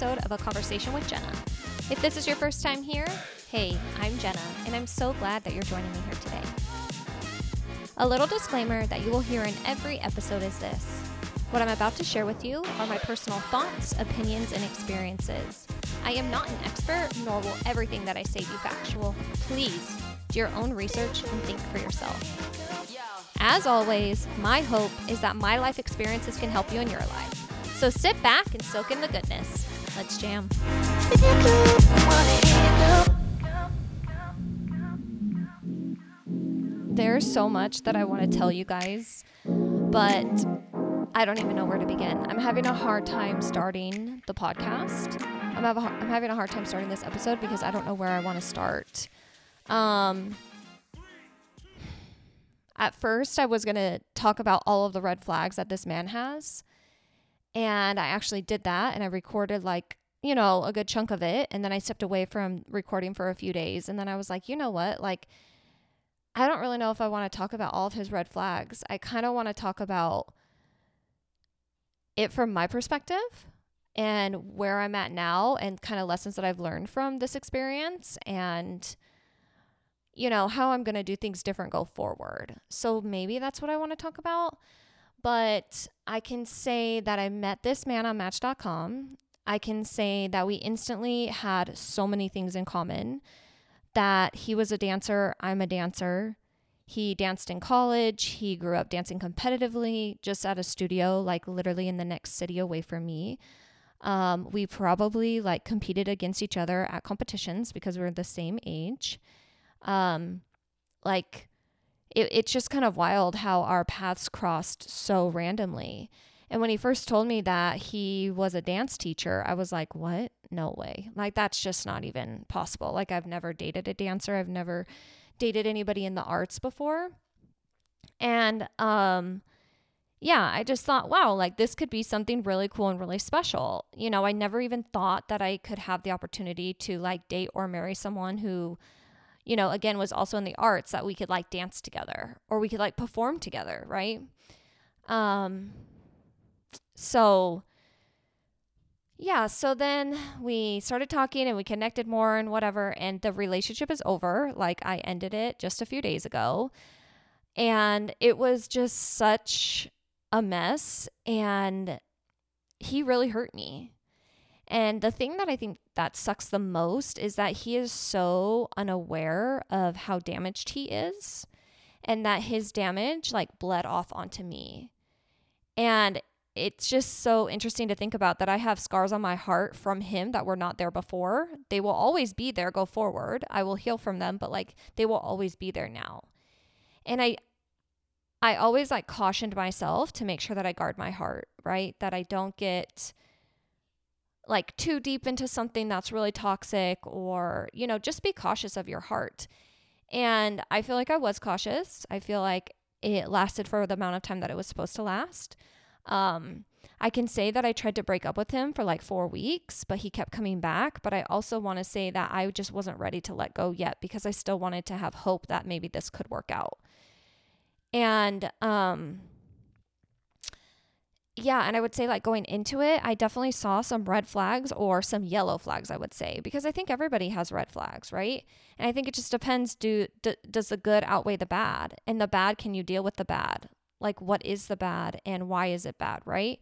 episode of A Conversation with Jenna. If this is your first time here, hey, I'm Jenna, and I'm so glad that you're joining me here today. A little disclaimer that you will hear in every episode is this what I'm about to share with you are my personal thoughts, opinions, and experiences. I am not an expert, nor will everything that I say be factual. Please do your own research and think for yourself. As always, my hope is that my life experiences can help you in your life. So sit back and soak in the goodness. Let's jam. There's so much that I want to tell you guys, but I don't even know where to begin. I'm having a hard time starting the podcast. I'm, a, I'm having a hard time starting this episode because I don't know where I want to start. Um, at first, I was going to talk about all of the red flags that this man has. And I actually did that and I recorded like, you know, a good chunk of it. And then I stepped away from recording for a few days. And then I was like, you know what? Like, I don't really know if I want to talk about all of his red flags. I kind of want to talk about it from my perspective and where I'm at now and kind of lessons that I've learned from this experience and you know how I'm going to do things different go forward. So maybe that's what I want to talk about. But I can say that I met this man on match.com. I can say that we instantly had so many things in common that he was a dancer, I'm a dancer. He danced in college. He grew up dancing competitively just at a studio, like literally in the next city away from me. Um, we probably like competed against each other at competitions because we are the same age. Um, like it, it's just kind of wild how our paths crossed so randomly. And when he first told me that he was a dance teacher, I was like, what? No way. Like, that's just not even possible. Like, I've never dated a dancer. I've never dated anybody in the arts before. And um yeah, I just thought, wow, like this could be something really cool and really special. You know, I never even thought that I could have the opportunity to like date or marry someone who, you know, again was also in the arts that we could like dance together or we could like perform together, right? Um so yeah, so then we started talking and we connected more and whatever. And the relationship is over. Like, I ended it just a few days ago. And it was just such a mess. And he really hurt me. And the thing that I think that sucks the most is that he is so unaware of how damaged he is and that his damage like bled off onto me. And it's just so interesting to think about that I have scars on my heart from him that were not there before. They will always be there go forward. I will heal from them, but like they will always be there now. And I I always like cautioned myself to make sure that I guard my heart, right? That I don't get like too deep into something that's really toxic or, you know, just be cautious of your heart. And I feel like I was cautious. I feel like it lasted for the amount of time that it was supposed to last. Um, I can say that I tried to break up with him for like four weeks, but he kept coming back. But I also want to say that I just wasn't ready to let go yet because I still wanted to have hope that maybe this could work out. And um, yeah, and I would say like going into it, I definitely saw some red flags or some yellow flags, I would say, because I think everybody has red flags, right? And I think it just depends do, do does the good outweigh the bad? And the bad, can you deal with the bad? like what is the bad and why is it bad, right?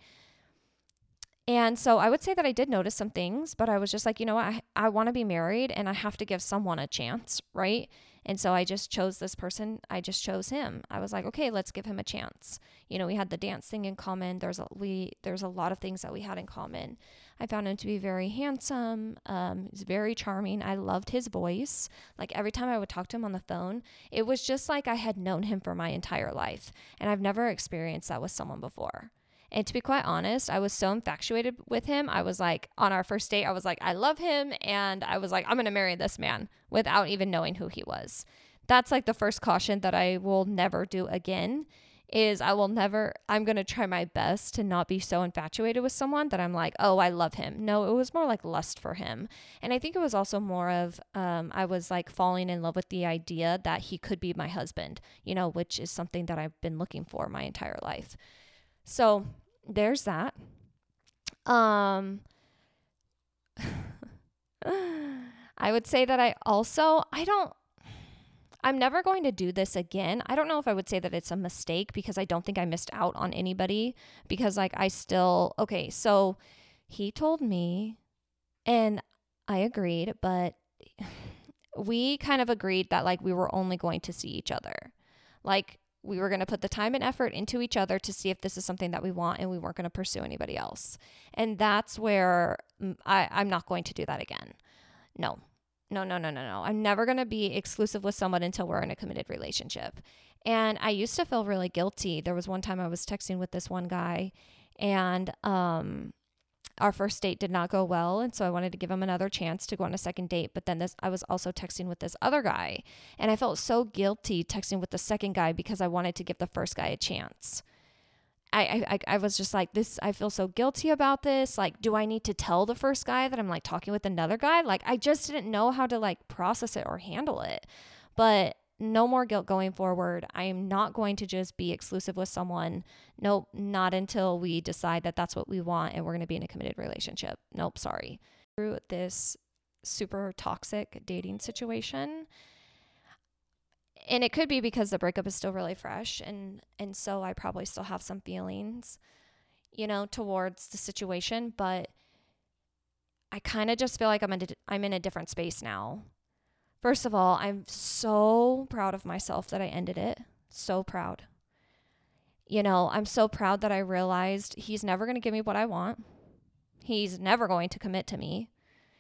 And so I would say that I did notice some things, but I was just like, you know what? I, I want to be married and I have to give someone a chance, right? And so I just chose this person. I just chose him. I was like, okay, let's give him a chance. You know, we had the dance thing in common. There's a we there's a lot of things that we had in common. I found him to be very handsome. Um, he's very charming. I loved his voice. Like every time I would talk to him on the phone, it was just like I had known him for my entire life. And I've never experienced that with someone before. And to be quite honest, I was so infatuated with him. I was like, on our first date, I was like, I love him. And I was like, I'm going to marry this man without even knowing who he was. That's like the first caution that I will never do again is I will never, I'm going to try my best to not be so infatuated with someone that I'm like, oh, I love him. No, it was more like lust for him. And I think it was also more of, um, I was like falling in love with the idea that he could be my husband, you know, which is something that I've been looking for my entire life. So there's that. Um, I would say that I also, I don't, I'm never going to do this again. I don't know if I would say that it's a mistake because I don't think I missed out on anybody because, like, I still, okay, so he told me and I agreed, but we kind of agreed that, like, we were only going to see each other. Like, we were going to put the time and effort into each other to see if this is something that we want and we weren't going to pursue anybody else. And that's where I, I'm not going to do that again. No, no, no, no, no, no. I'm never going to be exclusive with someone until we're in a committed relationship. And I used to feel really guilty. There was one time I was texting with this one guy and um our first date did not go well and so I wanted to give him another chance to go on a second date but then this I was also texting with this other guy and I felt so guilty texting with the second guy because I wanted to give the first guy a chance. I, I I was just like this I feel so guilty about this like do I need to tell the first guy that I'm like talking with another guy like I just didn't know how to like process it or handle it but no more guilt going forward. I am not going to just be exclusive with someone. Nope not until we decide that that's what we want and we're going to be in a committed relationship. Nope sorry. Through this super toxic dating situation and it could be because the breakup is still really fresh and and so I probably still have some feelings you know towards the situation but I kind of just feel like I'm in a, I'm in a different space now. First of all, I'm so proud of myself that I ended it. So proud. You know, I'm so proud that I realized he's never going to give me what I want. He's never going to commit to me.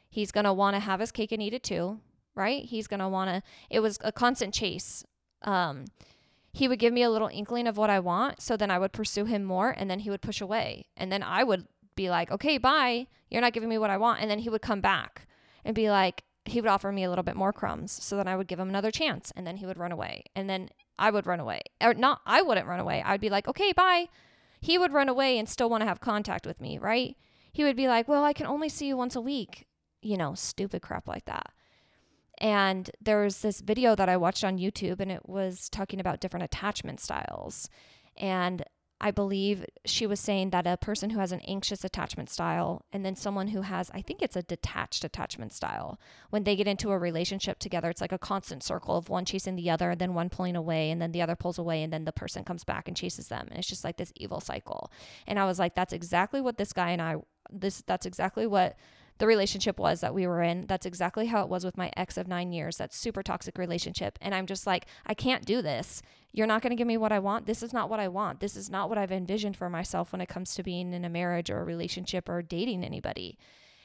He's going to want to have his cake and eat it too right? He's going to want to, it was a constant chase. Um, he would give me a little inkling of what I want. So then I would pursue him more and then he would push away. And then I would be like, okay, bye. You're not giving me what I want. And then he would come back and be like, he would offer me a little bit more crumbs. So then I would give him another chance and then he would run away. And then I would run away. Or not, I wouldn't run away. I'd be like, okay, bye. He would run away and still want to have contact with me, right? He would be like, well, I can only see you once a week. You know, stupid crap like that. And there was this video that I watched on YouTube, and it was talking about different attachment styles. And I believe she was saying that a person who has an anxious attachment style and then someone who has, I think it's a detached attachment style, when they get into a relationship together, it's like a constant circle of one chasing the other, and then one pulling away, and then the other pulls away, and then the person comes back and chases them. And it's just like this evil cycle. And I was like, that's exactly what this guy and I, this, that's exactly what the relationship was that we were in. That's exactly how it was with my ex of nine years, that super toxic relationship. And I'm just like, I can't do this. You're not going to give me what I want. This is not what I want. This is not what I've envisioned for myself when it comes to being in a marriage or a relationship or dating anybody.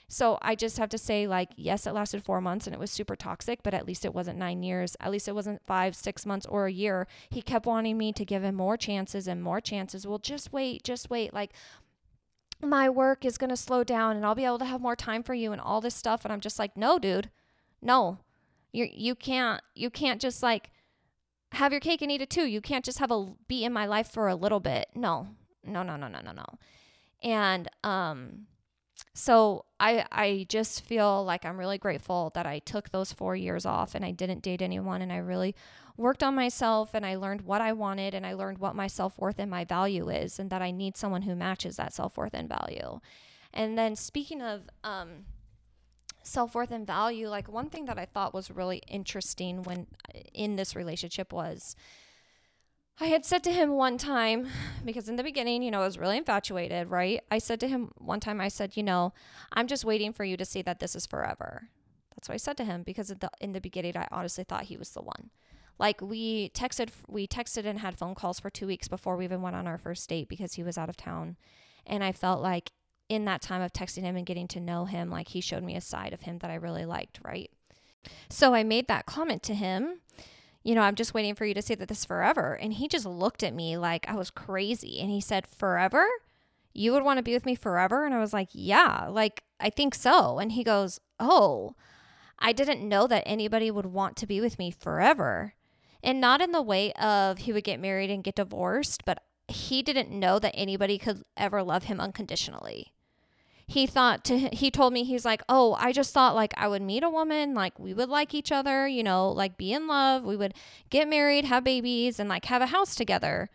So I just have to say, like, yes, it lasted four months and it was super toxic, but at least it wasn't nine years. At least it wasn't five, six months, or a year. He kept wanting me to give him more chances and more chances. Well, just wait, just wait. Like, my work is going to slow down and I'll be able to have more time for you and all this stuff and I'm just like, "No, dude. No. You you can't you can't just like have your cake and eat it too. You can't just have a be in my life for a little bit. No. No, no, no, no, no, no. And um so I I just feel like I'm really grateful that I took those 4 years off and I didn't date anyone and I really worked on myself and I learned what I wanted and I learned what my self worth and my value is, and that I need someone who matches that self worth and value. And then, speaking of um, self worth and value, like one thing that I thought was really interesting when in this relationship was I had said to him one time, because in the beginning, you know, I was really infatuated, right? I said to him one time, I said, you know, I'm just waiting for you to see that this is forever. That's what I said to him because in the, in the beginning, I honestly thought he was the one. Like we texted we texted and had phone calls for 2 weeks before we even went on our first date because he was out of town. And I felt like in that time of texting him and getting to know him, like he showed me a side of him that I really liked, right? So I made that comment to him. You know, I'm just waiting for you to say that this forever. And he just looked at me like I was crazy. And he said, Forever? You would want to be with me forever? And I was like, Yeah, like I think so. And he goes, Oh, I didn't know that anybody would want to be with me forever. And not in the way of he would get married and get divorced, but he didn't know that anybody could ever love him unconditionally. He thought to he told me he's like, "Oh, I just thought like I would meet a woman, like we would like each other, you know, like be in love, we would get married, have babies and like have a house together."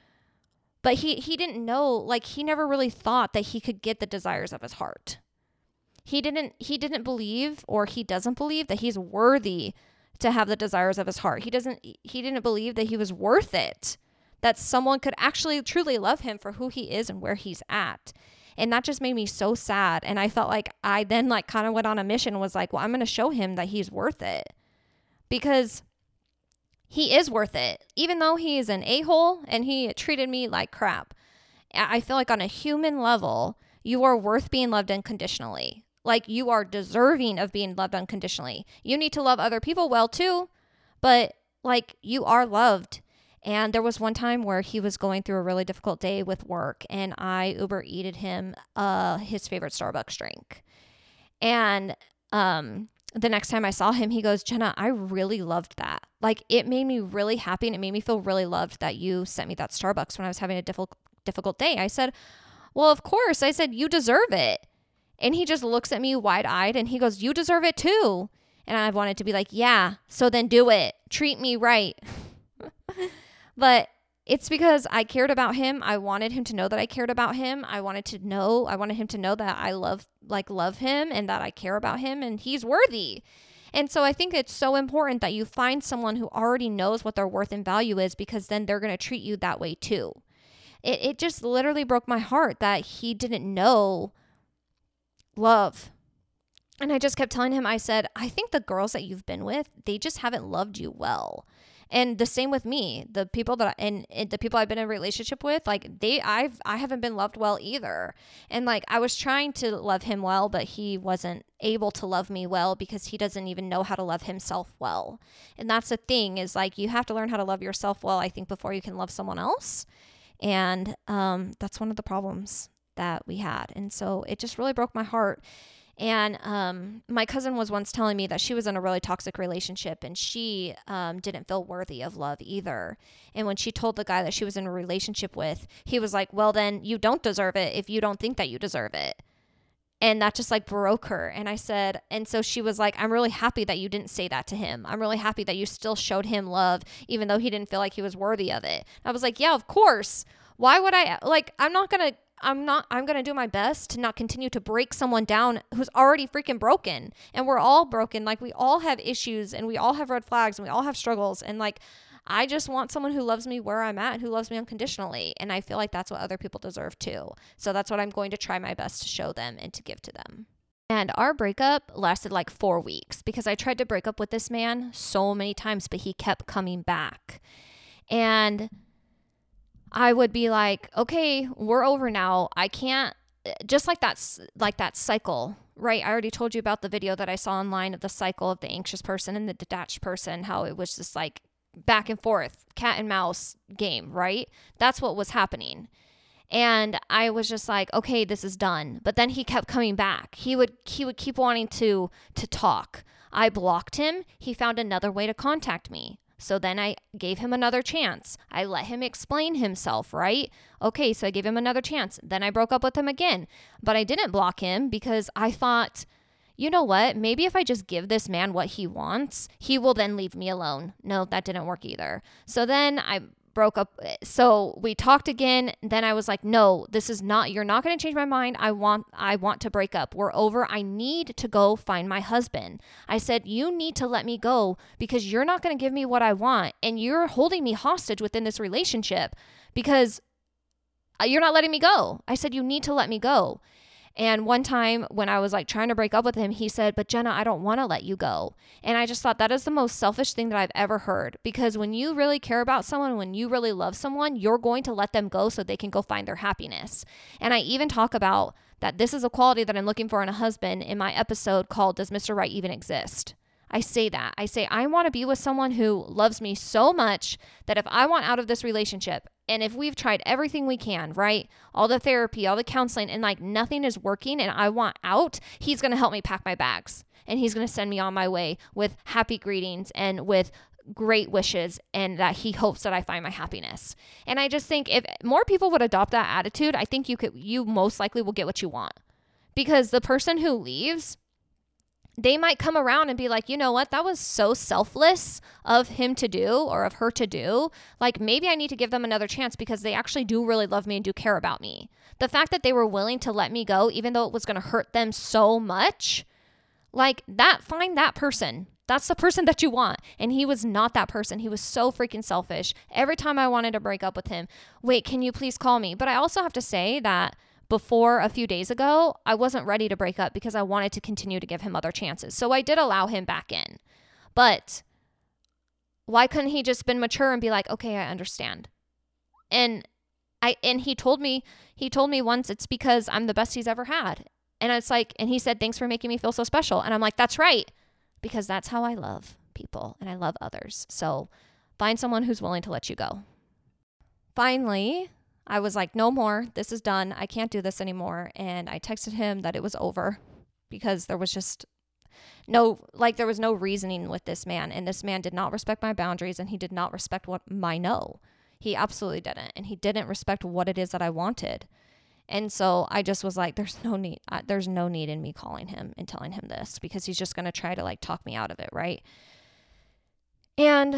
But he he didn't know like he never really thought that he could get the desires of his heart. He didn't he didn't believe or he doesn't believe that he's worthy to have the desires of his heart. He doesn't he didn't believe that he was worth it. That someone could actually truly love him for who he is and where he's at. And that just made me so sad. And I felt like I then like kind of went on a mission was like, well, I'm going to show him that he's worth it. Because he is worth it. Even though he is an a-hole and he treated me like crap. I feel like on a human level, you are worth being loved unconditionally. Like you are deserving of being loved unconditionally. You need to love other people well too, but like you are loved. And there was one time where he was going through a really difficult day with work, and I Uber eated him uh, his favorite Starbucks drink. And um, the next time I saw him, he goes, Jenna, I really loved that. Like it made me really happy and it made me feel really loved that you sent me that Starbucks when I was having a difficult difficult day. I said, Well, of course. I said, You deserve it. And he just looks at me wide eyed and he goes, You deserve it too. And I wanted to be like, Yeah, so then do it. Treat me right. but it's because I cared about him. I wanted him to know that I cared about him. I wanted to know, I wanted him to know that I love, like, love him and that I care about him and he's worthy. And so I think it's so important that you find someone who already knows what their worth and value is because then they're going to treat you that way too. It, it just literally broke my heart that he didn't know love. And I just kept telling him, I said, I think the girls that you've been with, they just haven't loved you well. And the same with me. The people that I, and, and the people I've been in a relationship with, like they I've I haven't been loved well either. And like I was trying to love him well, but he wasn't able to love me well because he doesn't even know how to love himself well. And that's the thing is like you have to learn how to love yourself well, I think, before you can love someone else. And um, that's one of the problems that we had. And so it just really broke my heart. And um, my cousin was once telling me that she was in a really toxic relationship and she um, didn't feel worthy of love either. And when she told the guy that she was in a relationship with, he was like, Well, then you don't deserve it if you don't think that you deserve it. And that just like broke her. And I said, and so she was like, I'm really happy that you didn't say that to him. I'm really happy that you still showed him love, even though he didn't feel like he was worthy of it. I was like, Yeah, of course. Why would I like I'm not going to I'm not I'm going to do my best to not continue to break someone down who's already freaking broken. And we're all broken. Like we all have issues and we all have red flags and we all have struggles and like I just want someone who loves me where I'm at, and who loves me unconditionally, and I feel like that's what other people deserve too. So that's what I'm going to try my best to show them and to give to them. And our breakup lasted like 4 weeks because I tried to break up with this man so many times but he kept coming back. And I would be like, okay, we're over now. I can't just like that's like that cycle, right? I already told you about the video that I saw online of the cycle of the anxious person and the detached person, how it was just like back and forth, cat and mouse game, right? That's what was happening. And I was just like, okay, this is done. But then he kept coming back. He would he would keep wanting to to talk. I blocked him. He found another way to contact me. So then I gave him another chance. I let him explain himself, right? Okay, so I gave him another chance. Then I broke up with him again. But I didn't block him because I thought, you know what? Maybe if I just give this man what he wants, he will then leave me alone. No, that didn't work either. So then I broke up. So we talked again. Then I was like, no, this is not, you're not going to change my mind. I want, I want to break up. We're over. I need to go find my husband. I said, you need to let me go because you're not going to give me what I want. And you're holding me hostage within this relationship because uh, you're not letting me go. I said, you need to let me go. And one time when I was like trying to break up with him, he said, But Jenna, I don't want to let you go. And I just thought that is the most selfish thing that I've ever heard. Because when you really care about someone, when you really love someone, you're going to let them go so they can go find their happiness. And I even talk about that this is a quality that I'm looking for in a husband in my episode called Does Mr. Right Even Exist? I say that. I say, I want to be with someone who loves me so much that if I want out of this relationship, and if we've tried everything we can, right? All the therapy, all the counseling, and like nothing is working and I want out, he's going to help me pack my bags and he's going to send me on my way with happy greetings and with great wishes and that he hopes that I find my happiness. And I just think if more people would adopt that attitude, I think you could you most likely will get what you want. Because the person who leaves they might come around and be like, you know what, that was so selfless of him to do or of her to do. Like, maybe I need to give them another chance because they actually do really love me and do care about me. The fact that they were willing to let me go, even though it was going to hurt them so much, like that, find that person. That's the person that you want. And he was not that person. He was so freaking selfish. Every time I wanted to break up with him, wait, can you please call me? But I also have to say that before a few days ago, I wasn't ready to break up because I wanted to continue to give him other chances. So I did allow him back in. But why couldn't he just been mature and be like, "Okay, I understand." And I and he told me he told me once it's because I'm the best he's ever had. And it's like and he said, "Thanks for making me feel so special." And I'm like, "That's right." Because that's how I love people and I love others. So find someone who's willing to let you go. Finally, I was like, no more. This is done. I can't do this anymore. And I texted him that it was over because there was just no, like, there was no reasoning with this man. And this man did not respect my boundaries and he did not respect what my no. He absolutely didn't. And he didn't respect what it is that I wanted. And so I just was like, there's no need, uh, there's no need in me calling him and telling him this because he's just going to try to like talk me out of it. Right. And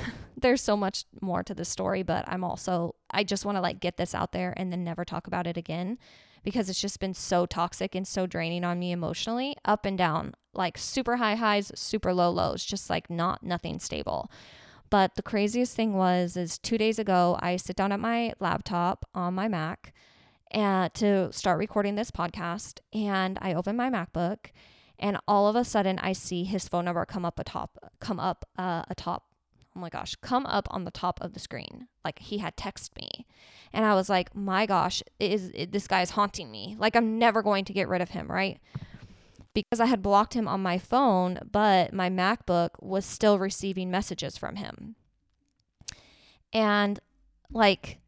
there's so much more to the story, but I'm also, I just want to like get this out there and then never talk about it again because it's just been so toxic and so draining on me emotionally, up and down, like super high highs, super low lows, just like not nothing stable. But the craziest thing was is 2 days ago I sit down at my laptop on my Mac and to start recording this podcast and I open my MacBook and all of a sudden I see his phone number come up atop come up uh, atop oh my gosh, come up on the top of the screen. Like he had texted me. And I was like, my gosh, is this guy is haunting me. Like I'm never going to get rid of him, right? Because I had blocked him on my phone, but my MacBook was still receiving messages from him. And like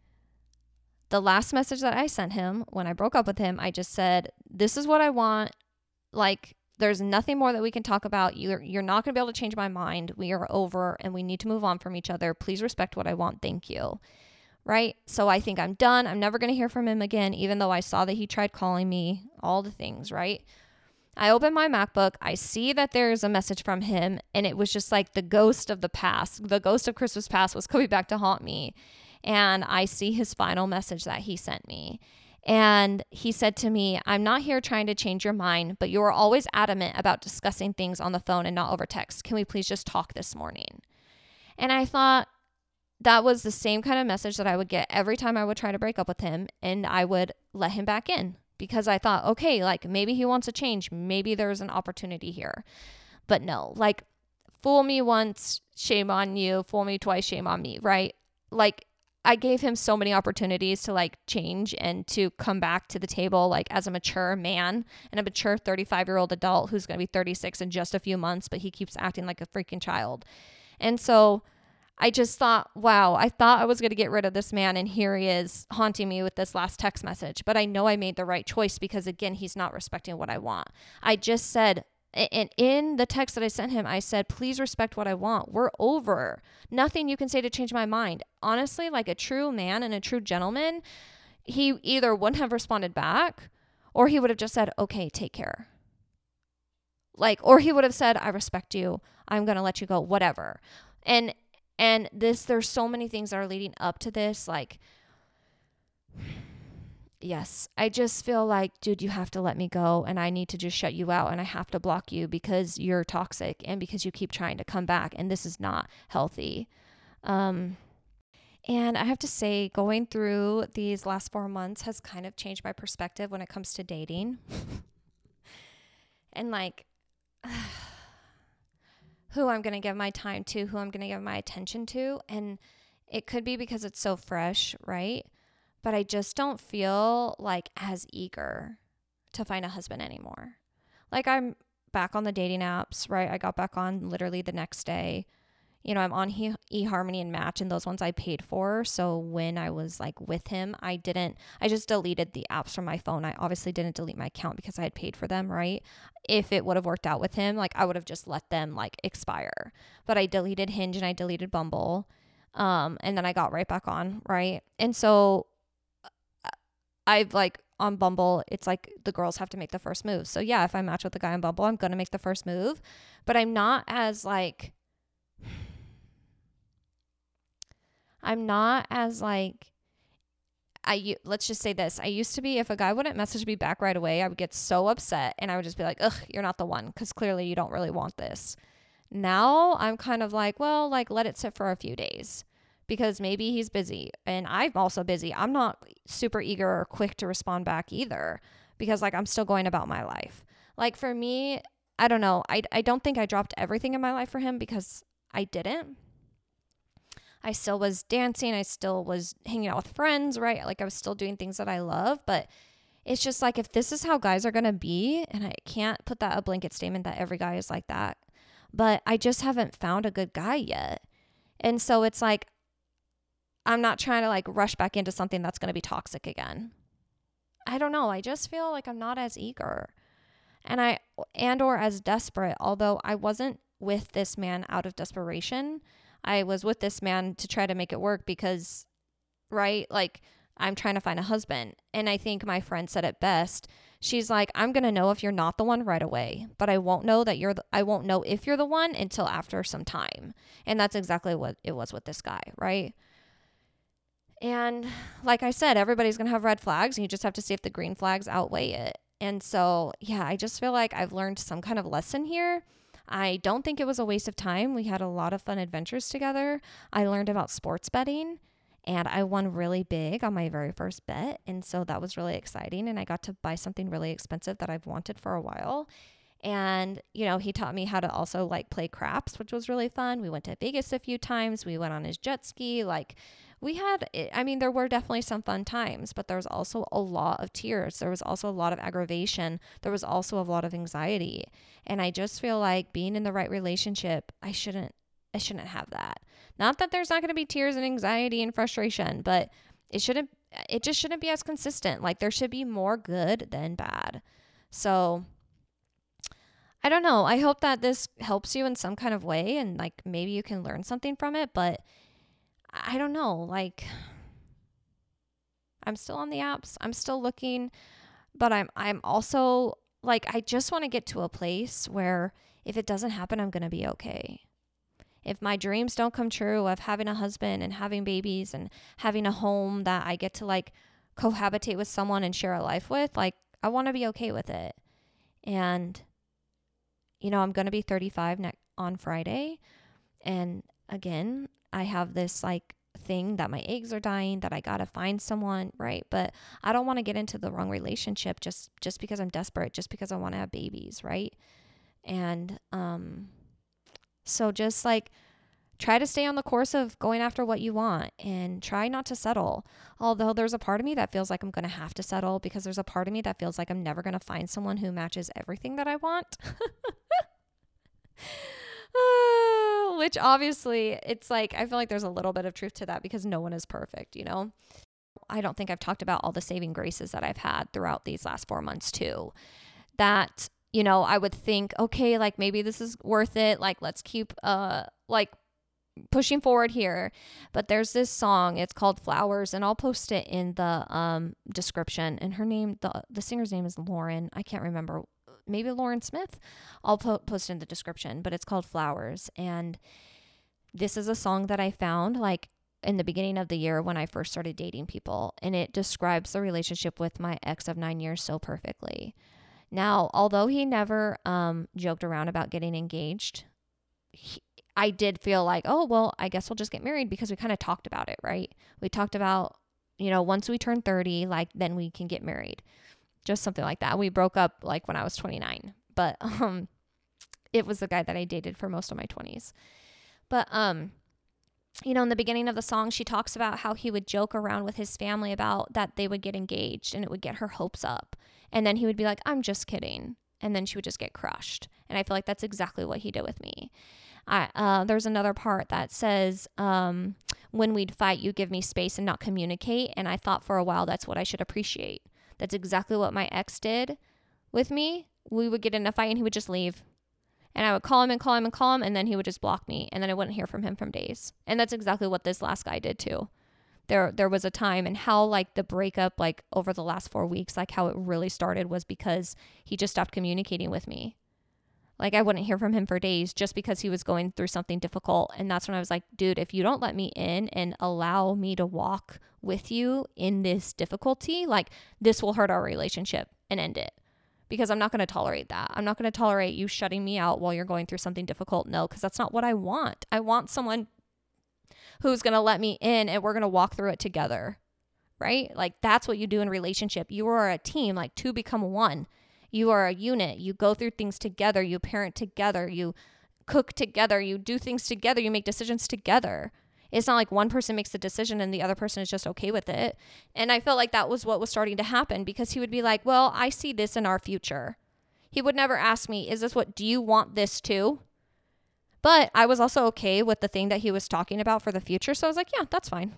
the last message that I sent him when I broke up with him, I just said, This is what I want. Like, there's nothing more that we can talk about. You're you're not going to be able to change my mind. We are over and we need to move on from each other. Please respect what I want. Thank you. Right? So I think I'm done. I'm never going to hear from him again even though I saw that he tried calling me, all the things, right? I open my MacBook, I see that there's a message from him and it was just like the ghost of the past. The ghost of Christmas past was coming back to haunt me. And I see his final message that he sent me. And he said to me, I'm not here trying to change your mind, but you are always adamant about discussing things on the phone and not over text. Can we please just talk this morning? And I thought that was the same kind of message that I would get every time I would try to break up with him and I would let him back in because I thought, okay, like maybe he wants to change. Maybe there's an opportunity here. But no, like fool me once, shame on you. Fool me twice, shame on me, right? Like I gave him so many opportunities to like change and to come back to the table like as a mature man and a mature 35 year old adult who's going to be 36 in just a few months, but he keeps acting like a freaking child. And so I just thought, wow, I thought I was going to get rid of this man, and here he is haunting me with this last text message. But I know I made the right choice because, again, he's not respecting what I want. I just said, and in the text that I sent him, I said, please respect what I want. We're over. Nothing you can say to change my mind. Honestly, like a true man and a true gentleman, he either wouldn't have responded back or he would have just said, okay, take care. Like, or he would have said, I respect you. I'm going to let you go, whatever. And, and this, there's so many things that are leading up to this. Like, yes, I just feel like, dude, you have to let me go and I need to just shut you out and I have to block you because you're toxic and because you keep trying to come back and this is not healthy. Um, and I have to say, going through these last four months has kind of changed my perspective when it comes to dating. and like, who I'm going to give my time to, who I'm going to give my attention to. And it could be because it's so fresh, right? But I just don't feel like as eager to find a husband anymore. Like I'm back on the dating apps, right? I got back on literally the next day. You know, I'm on eHarmony and Match, and those ones I paid for. So when I was like with him, I didn't, I just deleted the apps from my phone. I obviously didn't delete my account because I had paid for them, right? If it would have worked out with him, like I would have just let them like expire. But I deleted Hinge and I deleted Bumble. Um, and then I got right back on, right? And so I've like on Bumble, it's like the girls have to make the first move. So yeah, if I match with a guy on Bumble, I'm gonna make the first move. But I'm not as like I'm not as like I let's just say this. I used to be if a guy wouldn't message me back right away, I would get so upset and I would just be like, "Ugh, you're not the one cuz clearly you don't really want this." Now, I'm kind of like, "Well, like let it sit for a few days." Because maybe he's busy and I'm also busy. I'm not super eager or quick to respond back either because like I'm still going about my life. Like for me, I don't know. I I don't think I dropped everything in my life for him because I didn't I still was dancing. I still was hanging out with friends, right? Like I was still doing things that I love. But it's just like if this is how guys are going to be, and I can't put that a blanket statement that every guy is like that, but I just haven't found a good guy yet. And so it's like, I'm not trying to like rush back into something that's going to be toxic again. I don't know. I just feel like I'm not as eager and I and or as desperate although I wasn't with this man out of desperation I was with this man to try to make it work because, right? Like, I'm trying to find a husband. And I think my friend said it best. She's like, I'm going to know if you're not the one right away, but I won't know that you're, the, I won't know if you're the one until after some time. And that's exactly what it was with this guy, right? And like I said, everybody's going to have red flags and you just have to see if the green flags outweigh it. And so, yeah, I just feel like I've learned some kind of lesson here I don't think it was a waste of time. We had a lot of fun adventures together. I learned about sports betting and I won really big on my very first bet. And so that was really exciting. And I got to buy something really expensive that I've wanted for a while. And, you know, he taught me how to also like play craps, which was really fun. We went to Vegas a few times. We went on his jet ski. Like, we had, I mean, there were definitely some fun times, but there was also a lot of tears. There was also a lot of aggravation. There was also a lot of anxiety. And I just feel like being in the right relationship, I shouldn't, I shouldn't have that. Not that there's not going to be tears and anxiety and frustration, but it shouldn't, it just shouldn't be as consistent. Like there should be more good than bad. So, I don't know. I hope that this helps you in some kind of way and like maybe you can learn something from it, but I don't know. Like I'm still on the apps. I'm still looking, but I'm I'm also like I just want to get to a place where if it doesn't happen, I'm going to be okay. If my dreams don't come true of having a husband and having babies and having a home that I get to like cohabitate with someone and share a life with, like I want to be okay with it. And you know, I'm going to be 35 ne- on Friday. And again, I have this like thing that my eggs are dying that I got to find someone, right? But I don't want to get into the wrong relationship just just because I'm desperate, just because I want to have babies, right? And um so just like try to stay on the course of going after what you want and try not to settle. Although there's a part of me that feels like I'm going to have to settle because there's a part of me that feels like I'm never going to find someone who matches everything that I want. which obviously it's like I feel like there's a little bit of truth to that because no one is perfect, you know. I don't think I've talked about all the saving graces that I've had throughout these last 4 months too. That you know, I would think, okay, like maybe this is worth it. Like let's keep uh like pushing forward here. But there's this song, it's called Flowers, and I'll post it in the um description. And her name, the the singer's name is Lauren. I can't remember maybe Lauren Smith. I'll po- post in the description, but it's called Flowers. And this is a song that I found like in the beginning of the year when I first started dating people. And it describes the relationship with my ex of nine years so perfectly. Now, although he never um, joked around about getting engaged, he, I did feel like, oh, well, I guess we'll just get married because we kind of talked about it, right? We talked about, you know, once we turn 30, like then we can get married just something like that. We broke up like when I was 29, but um it was the guy that I dated for most of my 20s. But um you know, in the beginning of the song, she talks about how he would joke around with his family about that they would get engaged and it would get her hopes up. And then he would be like, I'm just kidding. And then she would just get crushed. And I feel like that's exactly what he did with me. I, uh, there's another part that says, um, when we'd fight, you give me space and not communicate. And I thought for a while that's what I should appreciate. That's exactly what my ex did with me. We would get in a fight and he would just leave. And I would call him and call him and call him, and then he would just block me, and then I wouldn't hear from him from days. And that's exactly what this last guy did too. There there was a time and how like the breakup like over the last 4 weeks like how it really started was because he just stopped communicating with me. Like I wouldn't hear from him for days just because he was going through something difficult and that's when I was like, dude, if you don't let me in and allow me to walk with you in this difficulty, like this will hurt our relationship and end it. Because I'm not going to tolerate that. I'm not going to tolerate you shutting me out while you're going through something difficult. No, because that's not what I want. I want someone who's going to let me in and we're going to walk through it together. Right? Like that's what you do in relationship. You are a team, like two become one. You are a unit. You go through things together, you parent together, you cook together, you do things together, you make decisions together. It's not like one person makes a decision and the other person is just okay with it. And I felt like that was what was starting to happen because he would be like, Well, I see this in our future. He would never ask me, Is this what, do you want this too? But I was also okay with the thing that he was talking about for the future. So I was like, yeah, that's fine.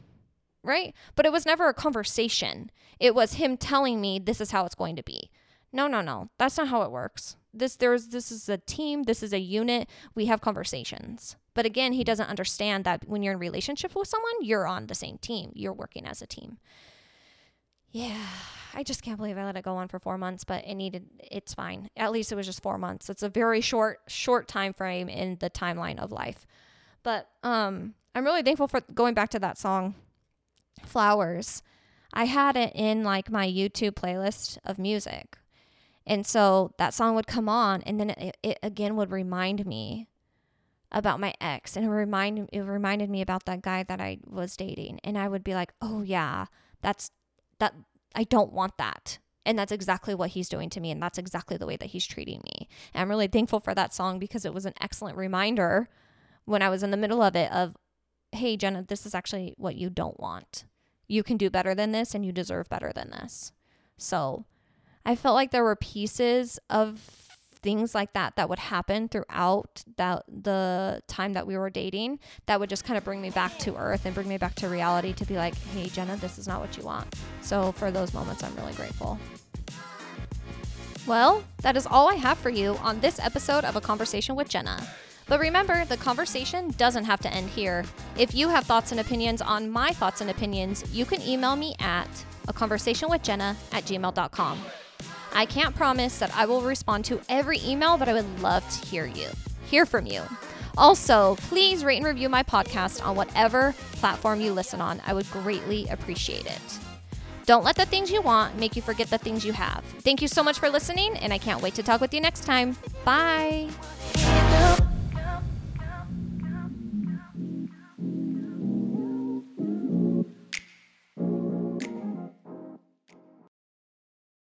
Right. But it was never a conversation. It was him telling me this is how it's going to be. No, no, no. That's not how it works. This there's this is a team, this is a unit. We have conversations. But again, he doesn't understand that when you're in relationship with someone, you're on the same team. You're working as a team. Yeah, I just can't believe I let it go on for 4 months, but it needed it's fine. At least it was just 4 months. It's a very short short time frame in the timeline of life. But um I'm really thankful for going back to that song Flowers. I had it in like my YouTube playlist of music. And so that song would come on and then it, it again would remind me about my ex and it it reminded me about that guy that I was dating and I would be like, "Oh yeah, that's that I don't want that. And that's exactly what he's doing to me. And that's exactly the way that he's treating me. And I'm really thankful for that song because it was an excellent reminder when I was in the middle of it of, hey, Jenna, this is actually what you don't want. You can do better than this and you deserve better than this. So I felt like there were pieces of things like that that would happen throughout that the time that we were dating that would just kind of bring me back to earth and bring me back to reality to be like, hey Jenna, this is not what you want. So for those moments, I'm really grateful. Well, that is all I have for you on this episode of A Conversation with Jenna. But remember, the conversation doesn't have to end here. If you have thoughts and opinions on my thoughts and opinions, you can email me at a conversation with Jenna at gmail.com. I can't promise that I will respond to every email, but I would love to hear you, hear from you. Also, please rate and review my podcast on whatever platform you listen on. I would greatly appreciate it. Don't let the things you want make you forget the things you have. Thank you so much for listening, and I can't wait to talk with you next time. Bye.